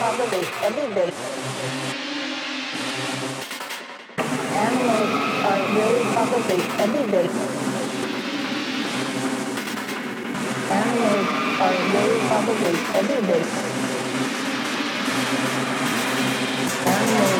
family, everybody. Animals are very probably everybody. Animals are very probably everybody. Animals